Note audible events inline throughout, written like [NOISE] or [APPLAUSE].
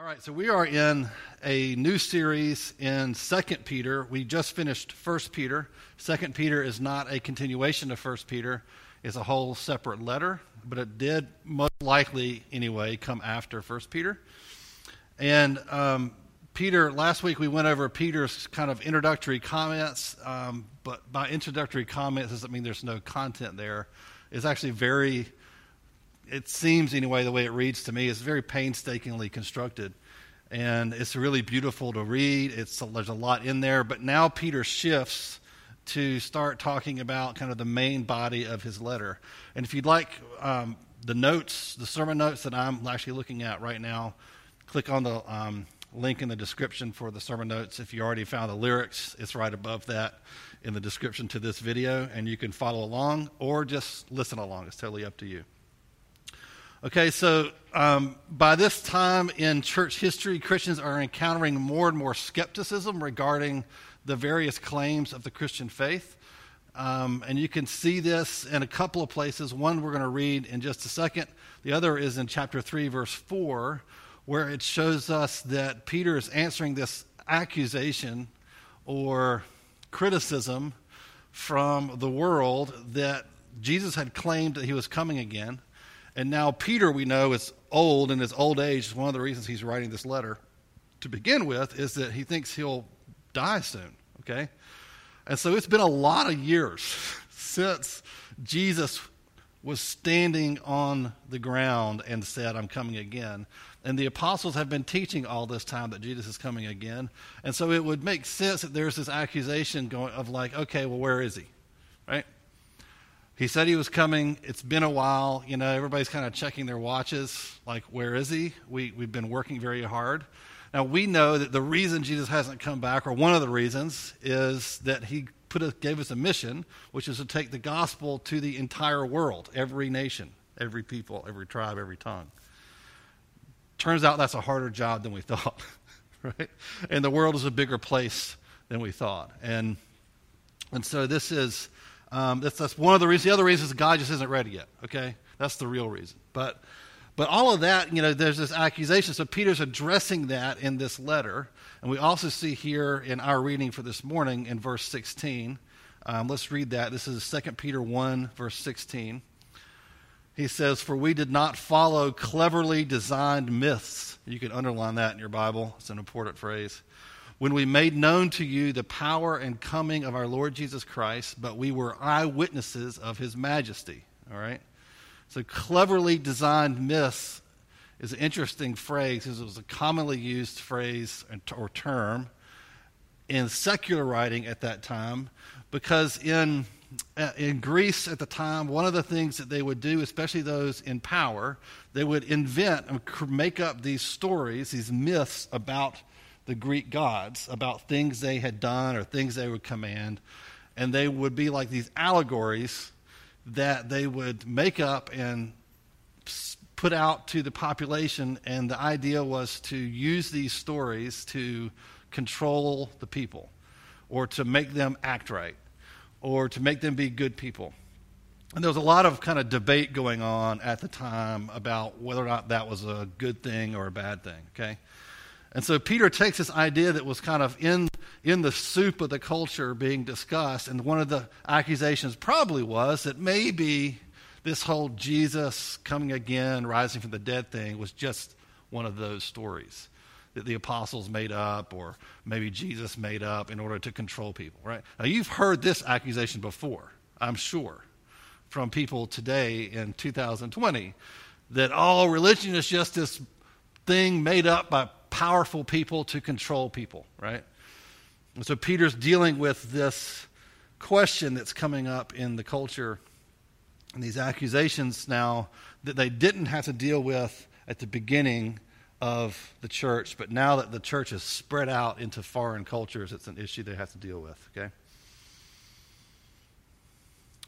All right, so we are in a new series in Second Peter. We just finished First Peter. Second Peter is not a continuation of First Peter; it's a whole separate letter, but it did most likely anyway come after First Peter. And um, Peter, last week we went over Peter's kind of introductory comments, um, but by introductory comments doesn't mean there's no content there. It's actually very it seems anyway the way it reads to me is very painstakingly constructed. And it's really beautiful to read. It's there's a lot in there. But now peter shifts to start talking about kind of the main body of his letter. And if you'd like um, the notes the sermon notes that i'm actually looking at right now click on the um, link in the description for the sermon notes. If you already found the lyrics it's right above that in the description to this video and you can follow along or just listen along. It's totally up to you Okay, so um, by this time in church history, Christians are encountering more and more skepticism regarding the various claims of the Christian faith. Um, and you can see this in a couple of places. One we're going to read in just a second, the other is in chapter 3, verse 4, where it shows us that Peter is answering this accusation or criticism from the world that Jesus had claimed that he was coming again and now Peter, we know, is old, and his old age is one of the reasons he's writing this letter to begin with, is that he thinks he'll die soon, okay? And so it's been a lot of years [LAUGHS] since Jesus was standing on the ground and said, I'm coming again. And the apostles have been teaching all this time that Jesus is coming again. And so it would make sense that there's this accusation going of like, okay, well, where is he? Right? He said he was coming. It's been a while. You know, everybody's kind of checking their watches, like, where is he? We, we've been working very hard. Now, we know that the reason Jesus hasn't come back, or one of the reasons, is that he put a, gave us a mission, which is to take the gospel to the entire world, every nation, every people, every tribe, every tongue. Turns out that's a harder job than we [LAUGHS] thought, right? And the world is a bigger place than we thought. And, and so this is um, that's, that's one of the reasons. The other reason is God just isn't ready yet. Okay, that's the real reason. But but all of that, you know, there's this accusation. So Peter's addressing that in this letter, and we also see here in our reading for this morning in verse 16. Um, let's read that. This is 2 Peter 1, verse 16. He says, For we did not follow cleverly designed myths. You can underline that in your Bible, it's an important phrase when we made known to you the power and coming of our Lord Jesus Christ, but we were eyewitnesses of his majesty. All right? So, cleverly designed myths is an interesting phrase because it was a commonly used phrase or term in secular writing at that time because in uh, in Greece at the time, one of the things that they would do, especially those in power, they would invent and make up these stories, these myths about the Greek gods about things they had done or things they would command. And they would be like these allegories that they would make up and put out to the population. And the idea was to use these stories to control the people or to make them act right or to make them be good people. And there was a lot of kind of debate going on at the time about whether or not that was a good thing or a bad thing, okay? And so Peter takes this idea that was kind of in, in the soup of the culture being discussed, and one of the accusations probably was that maybe this whole Jesus coming again, rising from the dead thing was just one of those stories that the apostles made up or maybe Jesus made up in order to control people, right? Now, you've heard this accusation before, I'm sure, from people today in 2020 that all religion is just this thing made up by powerful people to control people, right? And so Peter's dealing with this question that's coming up in the culture and these accusations now that they didn't have to deal with at the beginning of the church, but now that the church is spread out into foreign cultures, it's an issue they have to deal with, okay?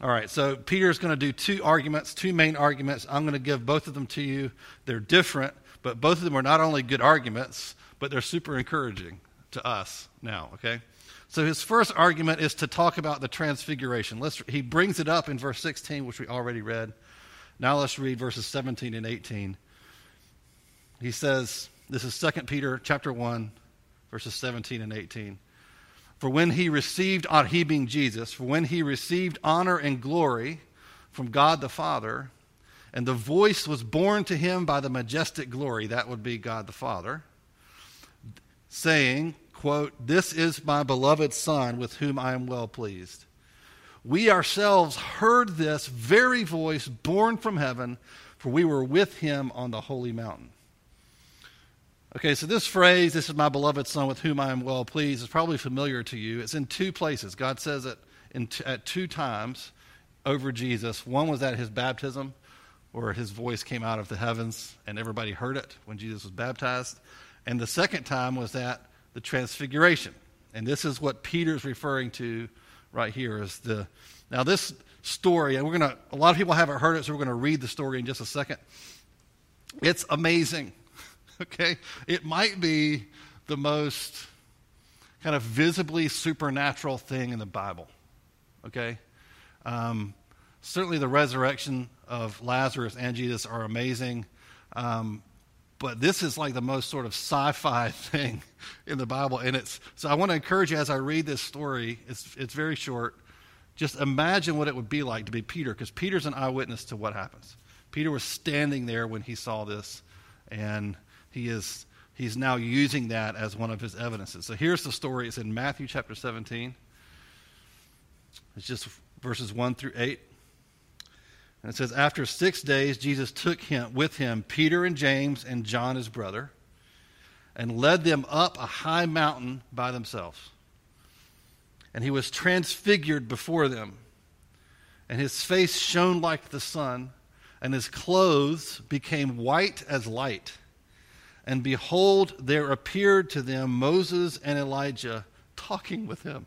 All right, so Peter's going to do two arguments, two main arguments. I'm going to give both of them to you. They're different, but both of them are not only good arguments, but they're super encouraging to us now, okay? So his first argument is to talk about the transfiguration. Let's, he brings it up in verse 16, which we already read. Now let's read verses 17 and 18. He says, This is 2 Peter chapter 1, verses 17 and 18. For when he received, he being Jesus, for when he received honor and glory from God the Father, and the voice was borne to him by the majestic glory, that would be God the Father, saying, quote, This is my beloved Son with whom I am well pleased. We ourselves heard this very voice borne from heaven, for we were with him on the holy mountain. Okay, so this phrase, this is my beloved Son with whom I am well pleased, is probably familiar to you. It's in two places. God says it t- at two times over Jesus. One was at his baptism, where his voice came out of the heavens and everybody heard it when Jesus was baptized. And the second time was at the transfiguration. And this is what Peter's referring to right here is the now this story, and we're gonna a lot of people haven't heard it, so we're gonna read the story in just a second. It's amazing. [LAUGHS] Okay? It might be the most kind of visibly supernatural thing in the Bible. Okay? Um, certainly the resurrection of Lazarus and Jesus are amazing. Um, but this is like the most sort of sci-fi [LAUGHS] thing in the Bible, and it's so. I want to encourage you as I read this story. It's it's very short. Just imagine what it would be like to be Peter, because Peter's an eyewitness to what happens. Peter was standing there when he saw this, and he is he's now using that as one of his evidences. So here's the story. It's in Matthew chapter 17. It's just verses 1 through 8. And it says, After six days, Jesus took him, with him Peter and James and John, his brother, and led them up a high mountain by themselves. And he was transfigured before them, and his face shone like the sun, and his clothes became white as light. And behold, there appeared to them Moses and Elijah talking with him.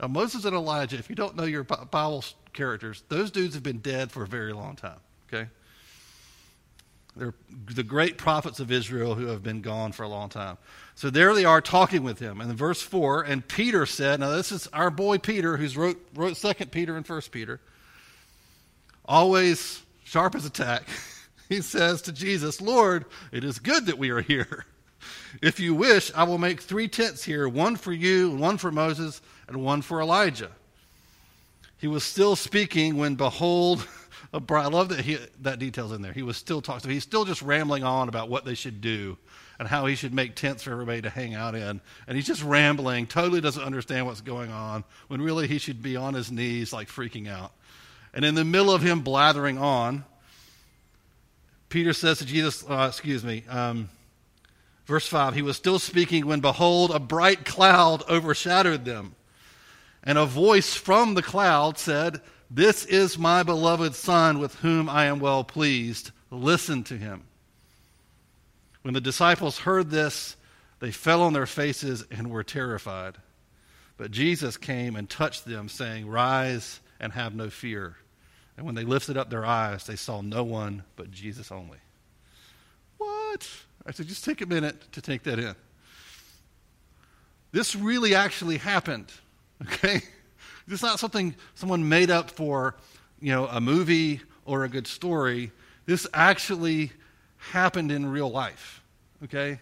Now, Moses and Elijah, if you don't know your Bible characters, those dudes have been dead for a very long time, okay? They're the great prophets of Israel who have been gone for a long time. So there they are talking with him. And in verse 4, and Peter said, now this is our boy Peter, who's wrote, wrote 2 Peter and 1 Peter, always sharp as a tack. [LAUGHS] he says to Jesus, Lord, it is good that we are here. [LAUGHS] If you wish, I will make three tents here one for you, one for Moses, and one for Elijah. He was still speaking when, behold, a bride. I love that he, that detail's in there. He was still talking. He's still just rambling on about what they should do and how he should make tents for everybody to hang out in. And he's just rambling, totally doesn't understand what's going on, when really he should be on his knees, like freaking out. And in the middle of him blathering on, Peter says to Jesus, uh, excuse me, um, verse 5, he was still speaking when, behold, a bright cloud overshadowed them. And a voice from the cloud said, This is my beloved Son with whom I am well pleased. Listen to him. When the disciples heard this, they fell on their faces and were terrified. But Jesus came and touched them, saying, Rise and have no fear. And when they lifted up their eyes, they saw no one but Jesus only. What? I said, just take a minute to take that in. This really actually happened. Okay? This is not something someone made up for, you know, a movie or a good story. This actually happened in real life. Okay?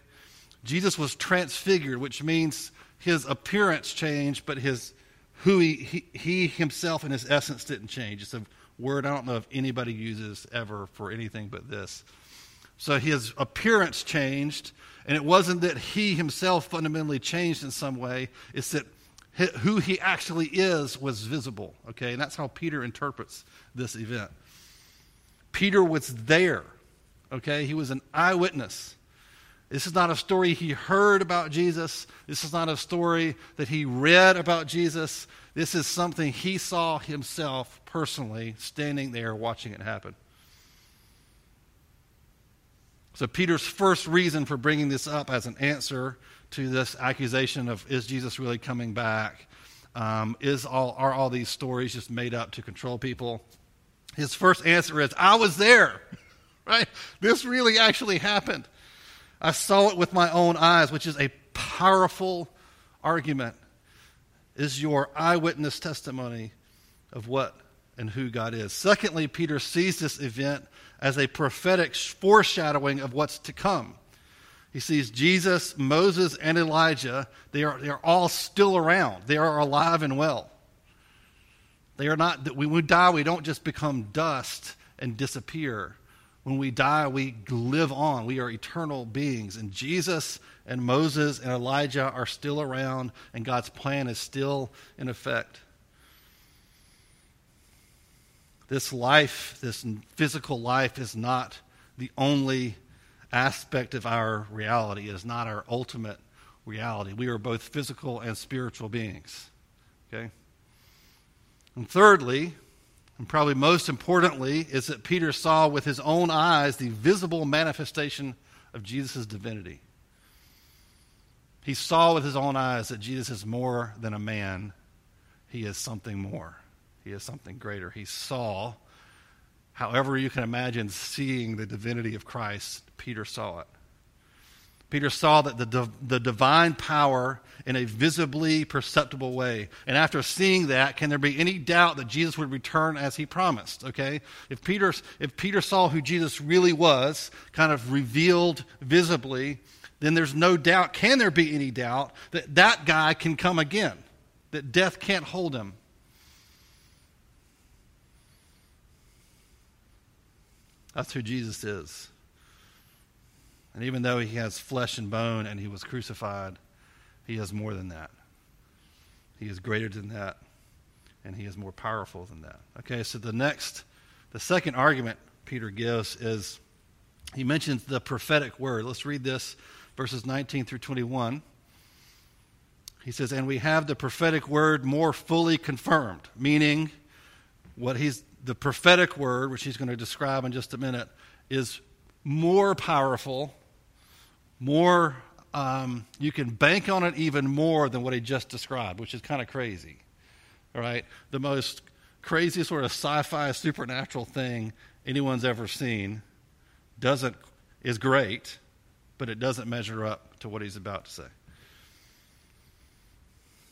Jesus was transfigured, which means his appearance changed, but his who he, he, he himself and his essence didn't change. It's a word I don't know if anybody uses ever for anything but this. So his appearance changed, and it wasn't that he himself fundamentally changed in some way, it's that who he actually is was visible. Okay, and that's how Peter interprets this event. Peter was there. Okay, he was an eyewitness. This is not a story he heard about Jesus. This is not a story that he read about Jesus. This is something he saw himself personally standing there watching it happen. So, Peter's first reason for bringing this up as an answer to this accusation of is Jesus really coming back? Um, is all, are all these stories just made up to control people? His first answer is, I was there, [LAUGHS] right? This really actually happened. I saw it with my own eyes, which is a powerful argument. Is your eyewitness testimony of what and who God is. Secondly, Peter sees this event as a prophetic foreshadowing of what's to come. He sees Jesus, Moses, and Elijah. They are, they are all still around. They are alive and well. They are not, when we die, we don't just become dust and disappear. When we die, we live on. We are eternal beings. And Jesus and Moses and Elijah are still around, and God's plan is still in effect. This life, this physical life, is not the only aspect of our reality. It is not our ultimate reality. We are both physical and spiritual beings. Okay? And thirdly, and probably most importantly, is that Peter saw with his own eyes the visible manifestation of Jesus' divinity. He saw with his own eyes that Jesus is more than a man, he is something more. He is something greater. He saw, however, you can imagine seeing the divinity of Christ, Peter saw it. Peter saw that the, the divine power in a visibly perceptible way. And after seeing that, can there be any doubt that Jesus would return as he promised? Okay? If Peter, if Peter saw who Jesus really was, kind of revealed visibly, then there's no doubt, can there be any doubt, that that guy can come again, that death can't hold him. That's who Jesus is. And even though he has flesh and bone and he was crucified, he has more than that. He is greater than that, and he is more powerful than that. Okay, so the next, the second argument Peter gives is he mentions the prophetic word. Let's read this verses 19 through 21. He says, And we have the prophetic word more fully confirmed, meaning what he's, the prophetic word, which he's going to describe in just a minute, is more powerful, more, um, you can bank on it even more than what he just described, which is kind of crazy. All right? The most crazy sort of sci fi supernatural thing anyone's ever seen doesn't, is great but it doesn't measure up to what he's about to say.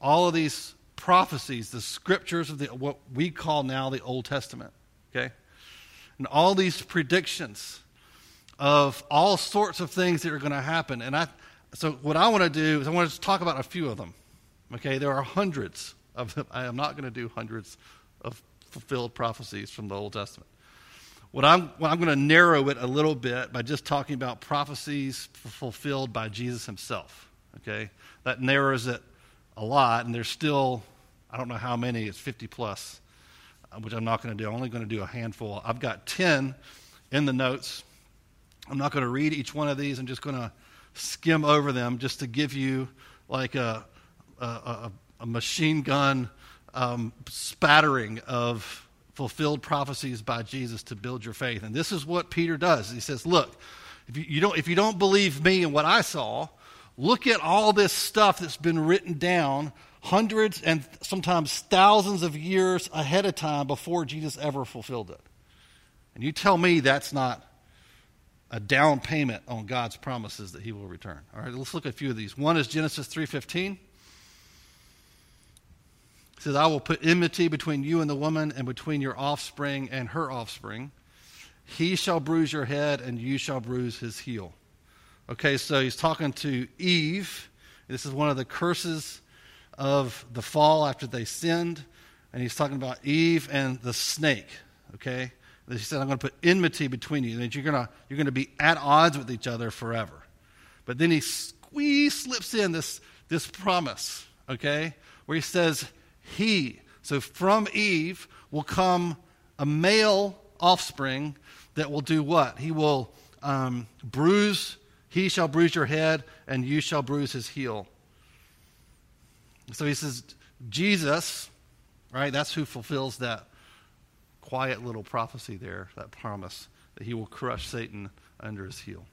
all of these prophecies, the scriptures of the, what we call now the Old Testament. Okay? And all these predictions of all sorts of things that are going to happen. And I, so what I want to do is I want to talk about a few of them. Okay? There are hundreds of them. I am not going to do hundreds of fulfilled prophecies from the Old Testament. What I'm, well, I'm going to narrow it a little bit by just talking about prophecies fulfilled by Jesus himself. Okay? That narrows it a lot, and there's still, I don't know how many, it's 50 plus, uh, which I'm not going to do. I'm only going to do a handful. I've got 10 in the notes. I'm not going to read each one of these. I'm just going to skim over them just to give you like a, a, a, a machine gun um, spattering of fulfilled prophecies by Jesus to build your faith. And this is what Peter does. He says, Look, if you, don't, if you don't believe me and what I saw, look at all this stuff that's been written down hundreds and sometimes thousands of years ahead of time before Jesus ever fulfilled it. And you tell me that's not a down payment on God's promises that he will return. All right, let's look at a few of these. One is Genesis 3:15. He says, I will put enmity between you and the woman, and between your offspring and her offspring. He shall bruise your head, and you shall bruise his heel. Okay, so he's talking to Eve. This is one of the curses of the fall after they sinned. And he's talking about Eve and the snake. Okay? He said, I'm going to put enmity between you, that you're going to, you're going to be at odds with each other forever. But then he squeeze slips in this, this promise, okay, where he says, he. So from Eve will come a male offspring that will do what? He will um, bruise, he shall bruise your head, and you shall bruise his heel. So he says, Jesus, right? That's who fulfills that quiet little prophecy there, that promise that he will crush Satan under his heel.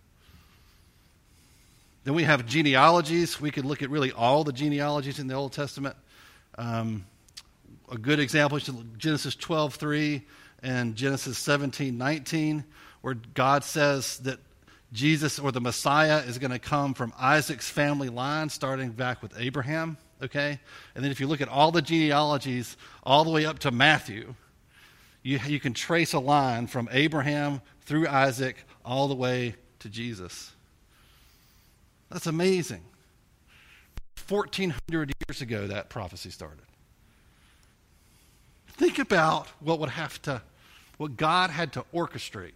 Then we have genealogies. We could look at really all the genealogies in the Old Testament. Um, a good example is Genesis 12:3 and Genesis 17:19, where God says that Jesus or the Messiah is going to come from Isaac's family line, starting back with Abraham. Okay, and then if you look at all the genealogies all the way up to Matthew, you, you can trace a line from Abraham through Isaac all the way to Jesus. That's amazing. 1400 years ago, that prophecy started. Think about what would have to, what God had to orchestrate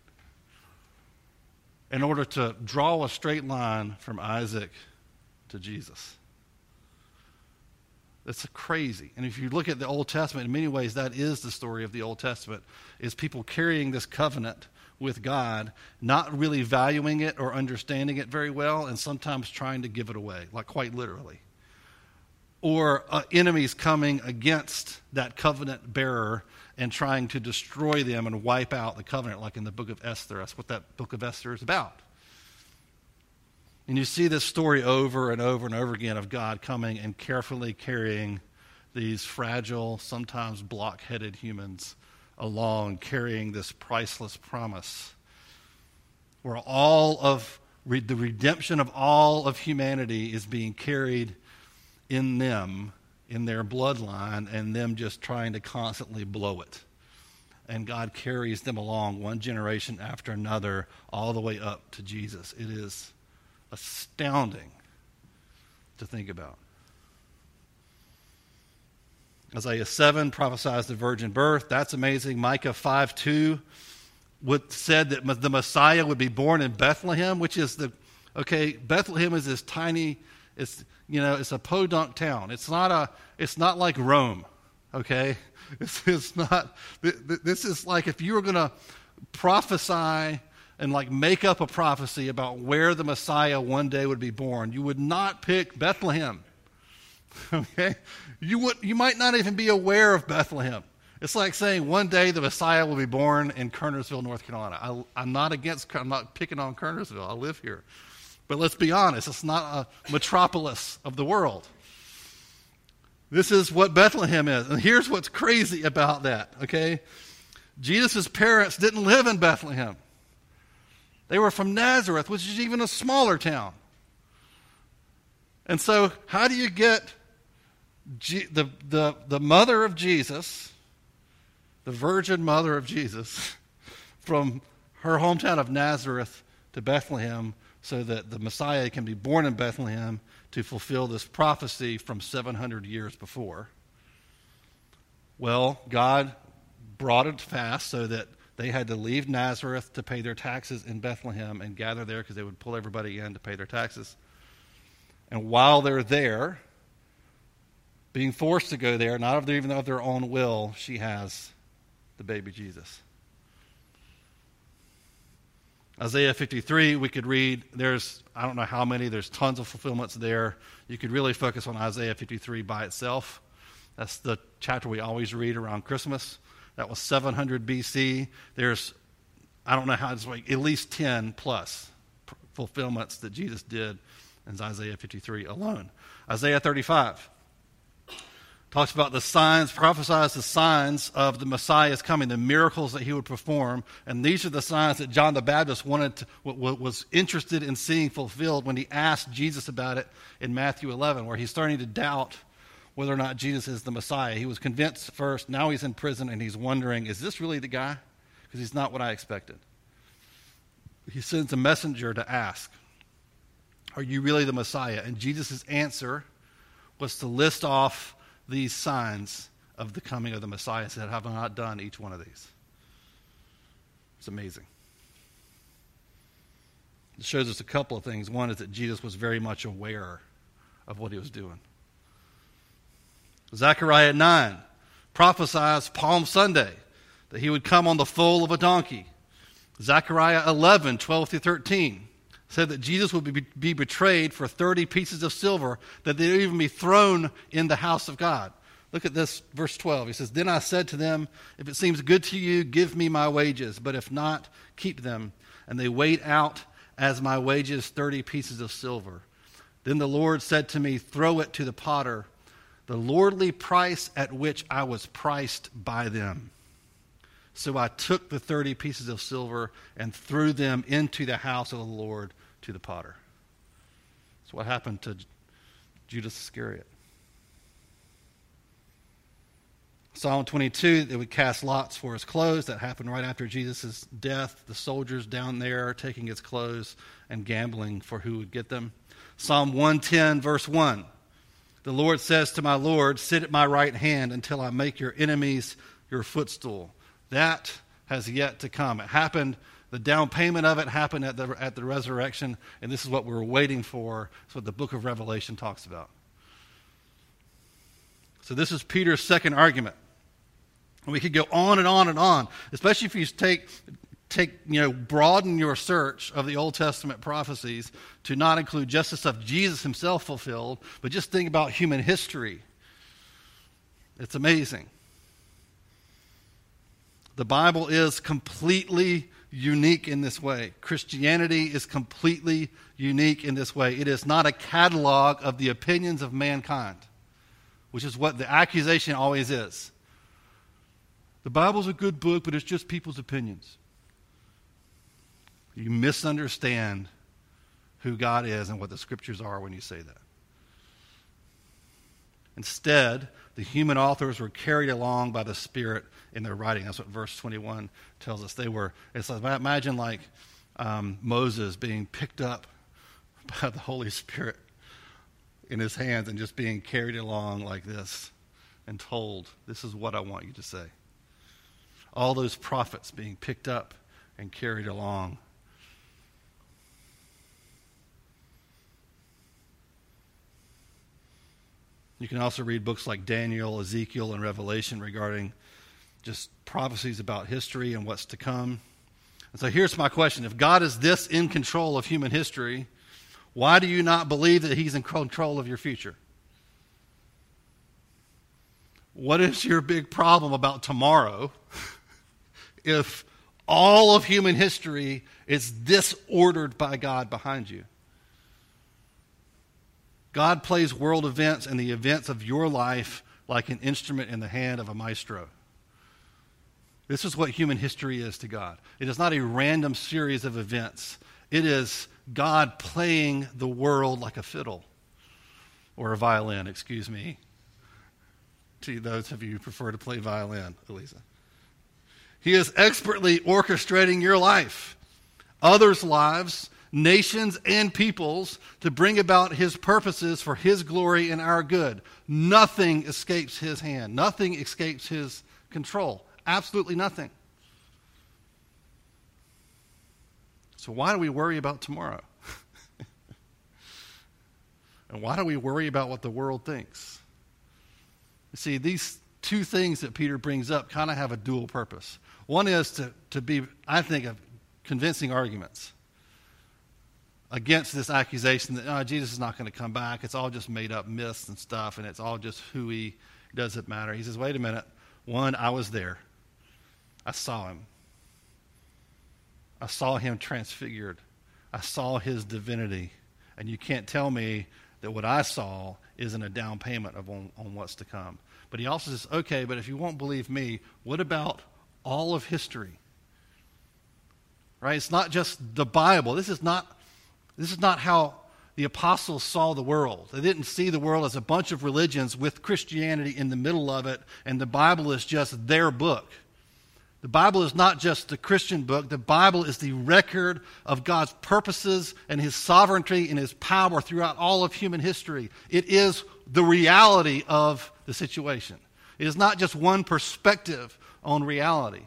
in order to draw a straight line from Isaac to Jesus. That's crazy. And if you look at the Old Testament, in many ways, that is the story of the Old Testament, is people carrying this covenant with God, not really valuing it or understanding it very well, and sometimes trying to give it away, like quite literally or uh, enemies coming against that covenant bearer and trying to destroy them and wipe out the covenant, like in the book of Esther. That's what that book of Esther is about. And you see this story over and over and over again of God coming and carefully carrying these fragile, sometimes block-headed humans along, carrying this priceless promise where all of re- the redemption of all of humanity is being carried in them, in their bloodline, and them just trying to constantly blow it. And God carries them along one generation after another, all the way up to Jesus. It is astounding to think about. Isaiah 7 prophesies the virgin birth. That's amazing. Micah 5 2 would, said that the Messiah would be born in Bethlehem, which is the, okay, Bethlehem is this tiny, it's, you know, it's a podunk town. It's not a, it's not like Rome, okay? [LAUGHS] It's, it's not, this is like if you were going to prophesy and like make up a prophecy about where the Messiah one day would be born, you would not pick Bethlehem. [LAUGHS] Okay? You would you might not even be aware of Bethlehem. It's like saying one day the Messiah will be born in Kernersville, North Carolina. I, am not against, I'm not picking on Kernersville. I live here. But let's be honest, it's not a metropolis of the world. This is what Bethlehem is. And here's what's crazy about that, okay? Jesus' parents didn't live in Bethlehem. They were from Nazareth, which is even a smaller town. And so, how do you get G- the, the, the mother of Jesus, the virgin mother of Jesus, [LAUGHS] from her hometown of Nazareth to Bethlehem so that the Messiah can be born in Bethlehem to fulfill this prophecy from 700 years before. Well, God brought it fast so that they had to leave Nazareth to pay their taxes in Bethlehem and gather there because they would pull everybody in to pay their taxes. And while they're there, being forced to go there, not even of their own will, she has the baby Jesus. Isaiah 53, we could read, there's, I don't know how many, there's tons of fulfillments there. You could really focus on Isaiah 53 by itself. That's the chapter we always read around Christmas. That was 700 BC. There's, I don't know how, it's like at least 10 plus fulfillments that Jesus did in Isaiah 53 alone. Isaiah 35 talks about the signs, prophesies the signs of the Messiah's coming, the miracles that he would perform. And these are the signs that John the Baptist wanted to, was interested in seeing fulfilled when he asked Jesus about it in Matthew 11, where he's starting to doubt whether or not Jesus is the Messiah. He was convinced first, now he's in prison, and he's wondering, is this really the guy? Because he's not what I expected. He sends a messenger to ask, Are you really the Messiah? And Jesus' answer was to list off these signs of the coming of the Messiah. said, Have not done each one of these? It's amazing. It shows us a couple of things. One is that Jesus was very much aware of what he was doing. Zechariah 9 prophesies Palm Sunday that he would come on the foal of a donkey. Zechariah 11, 12 through 13 said that Jesus would be, be betrayed for 30 pieces of silver, that they would even be thrown in the house of God. Look at this, verse 12. He says, Then I said to them, If it seems good to you, give me my wages, but if not, keep them. And they weighed out as my wages 30 pieces of silver. Then the Lord said to me, Throw it to the potter, the lordly price at which I was priced by them. So I took the 30 pieces of silver and threw them into the house of the Lord to the potter. That's what happened to Judas Iscariot. Psalm 22, they would cast lots for his clothes. That happened right after Jesus' death. The soldiers down there taking his clothes and gambling for who would get them. Psalm 110, verse 1. The Lord says to my Lord, Sit at my right hand until I make your enemies your footstool. That has yet to come. It happened, the down payment of it happened at the, at the resurrection, and this is what we're waiting for. It's what the book of Revelation talks about. So, this is Peter's second argument. And we could go on and on and on, especially if you take, take, you know, broaden your search of the Old Testament prophecies to not include just the stuff Jesus himself fulfilled, but just think about human history. It's amazing. The Bible is completely unique in this way. Christianity is completely unique in this way. It is not a catalog of the opinions of mankind, which is what the accusation always is. The Bible's a good book, but it's just people's opinions. You misunderstand who God is and what the scriptures are when you say that. Instead, the human authors were carried along by the Spirit in their writing. That's what verse 21 tells us. They were, it's like, imagine like um, Moses being picked up [LAUGHS] by the Holy Spirit in his hands and just being carried along like this and told, This is what I want you to say all those prophets being picked up and carried along. You can also read books like Daniel, Ezekiel, and Revelation regarding just prophecies about history and what's to come. And so here's my question If God is this in control of human history, why do you not believe that He's in control of your future? What is your big problem about tomorrow [LAUGHS] if all of human history is disordered by God behind you. God plays world events and the events of your life like an instrument in the hand of a maestro. This is what human history is to God. It is not a random series of events, it is God playing the world like a fiddle or a violin, excuse me, to those of you who prefer to play violin, Elisa. He is expertly orchestrating your life, others' lives, nations, and peoples to bring about His purposes for His glory and our good. Nothing escapes His hand, nothing escapes His control. Absolutely nothing. So, why do we worry about tomorrow? [LAUGHS] and why do we worry about what the world thinks? You see, these two things that Peter brings up kind of have a dual purpose. One is to, to be, I think, of convincing arguments against this accusation that oh, Jesus is not going to come back. It's all just made up myths and stuff, and it's all just hooey. Doesn't matter. He says, wait a minute. One, I was there. I saw him. I saw him transfigured. I saw his divinity. And you can't tell me that what I saw isn't a down payment of on, on what's to come. But he also says, okay, but if you won't believe me, what about all of history. Right? It's not just the Bible. This is not, this is not how the apostles saw the world. They didn't see the world as a bunch of religions with Christianity in the middle of it, and the Bible is just their book. The Bible is not just the Christian book. The Bible is the record of God's purposes and His sovereignty and His power throughout all of human history. It is the reality of the situation. It is not just one perspective on reality.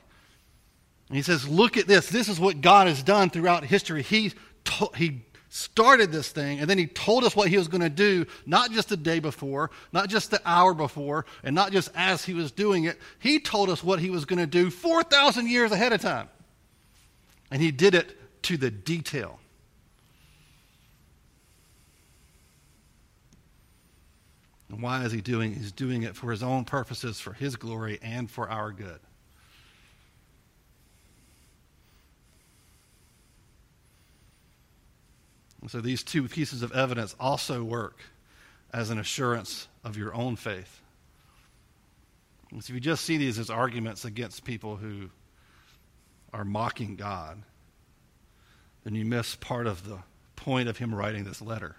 And he says, Look at this. This is what God has done throughout history. He, to- he started this thing, and then he told us what he was going to do, not just the day before, not just the hour before, and not just as he was doing it. He told us what he was going to do 4,000 years ahead of time. And he did it to the detail. And why is he doing it? He's doing it for his own purposes, for his glory, and for our good. So these two pieces of evidence also work as an assurance of your own faith. And so if you just see these as arguments against people who are mocking God, then you miss part of the point of him writing this letter.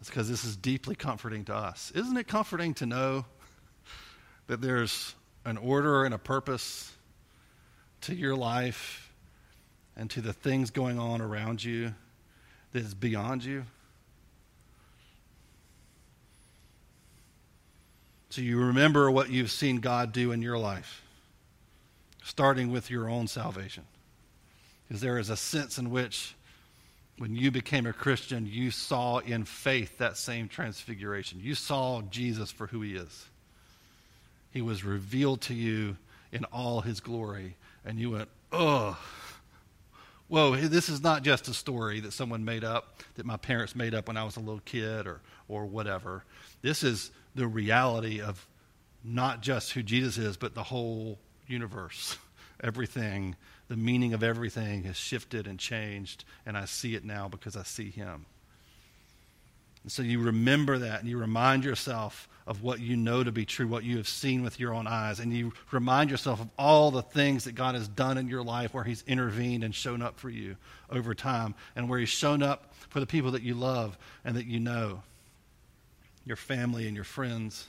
It's because this is deeply comforting to us. Isn't it comforting to know that there's an order and a purpose to your life and to the things going on around you that is beyond you? So you remember what you've seen God do in your life, starting with your own salvation. Because there is a sense in which when you became a Christian, you saw in faith that same transfiguration. You saw Jesus for who he is. He was revealed to you in all his glory, and you went, oh, whoa, this is not just a story that someone made up, that my parents made up when I was a little kid or, or whatever. This is the reality of not just who Jesus is, but the whole universe. [LAUGHS] Everything, the meaning of everything has shifted and changed, and I see it now because I see Him. And so you remember that and you remind yourself of what you know to be true, what you have seen with your own eyes, and you remind yourself of all the things that God has done in your life where He's intervened and shown up for you over time, and where He's shown up for the people that you love and that you know your family and your friends,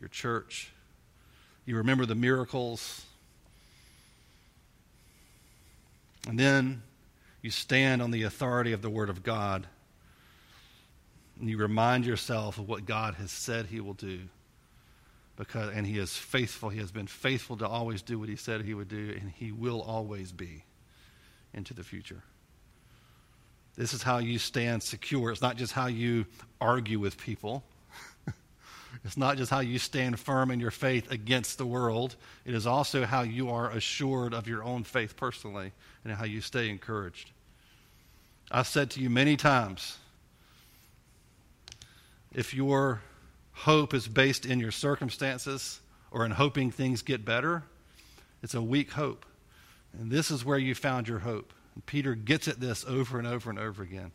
your church. You remember the miracles. And then you stand on the authority of the Word of God. And you remind yourself of what God has said He will do. Because, and He is faithful. He has been faithful to always do what He said He would do, and He will always be into the future. This is how you stand secure. It's not just how you argue with people. [LAUGHS] it's not just how you stand firm in your faith against the world. It is also how you are assured of your own faith personally and how you stay encouraged. I've said to you many times if your hope is based in your circumstances or in hoping things get better, it's a weak hope. And this is where you found your hope. And Peter gets at this over and over and over again.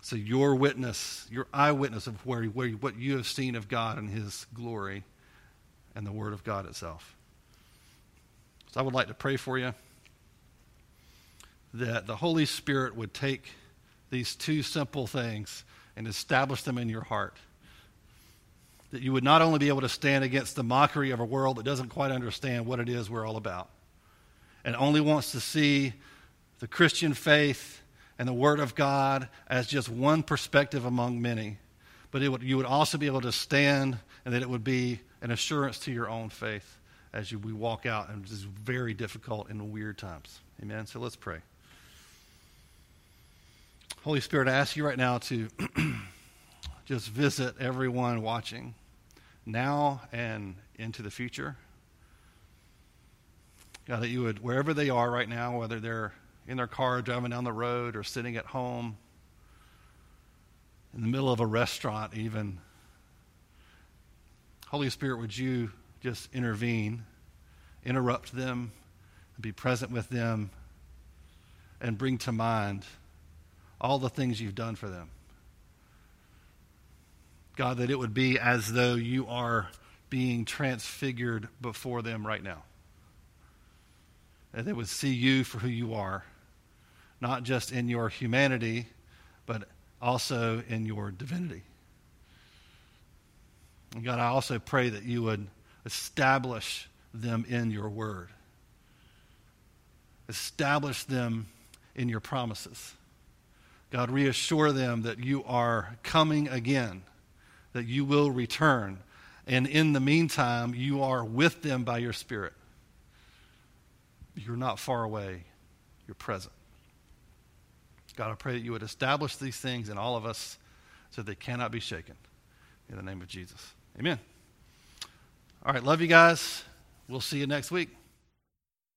So, your witness, your eyewitness of where, where, what you have seen of God and His glory and the Word of God itself. So, I would like to pray for you that the Holy Spirit would take these two simple things and establish them in your heart. That you would not only be able to stand against the mockery of a world that doesn't quite understand what it is we're all about, and only wants to see the Christian faith and the Word of God as just one perspective among many. But would, you would also be able to stand and that it would be an assurance to your own faith as you, we walk out in these very difficult and weird times. Amen. So let's pray. Holy Spirit, I ask you right now to [CLEARS THROAT] just visit everyone watching now and into the future. God, that you would, wherever they are right now, whether they're in their car driving down the road or sitting at home, in the middle of a restaurant, even, Holy Spirit, would you just intervene, interrupt them, and be present with them, and bring to mind all the things you've done for them. God, that it would be as though you are being transfigured before them right now that they would see you for who you are, not just in your humanity, but also in your divinity. And God, I also pray that you would establish them in your word, establish them in your promises. God, reassure them that you are coming again, that you will return. And in the meantime, you are with them by your Spirit. You're not far away, you're present. God, I pray that you would establish these things in all of us so they cannot be shaken. In the name of Jesus. Amen. All right, love you guys. We'll see you next week.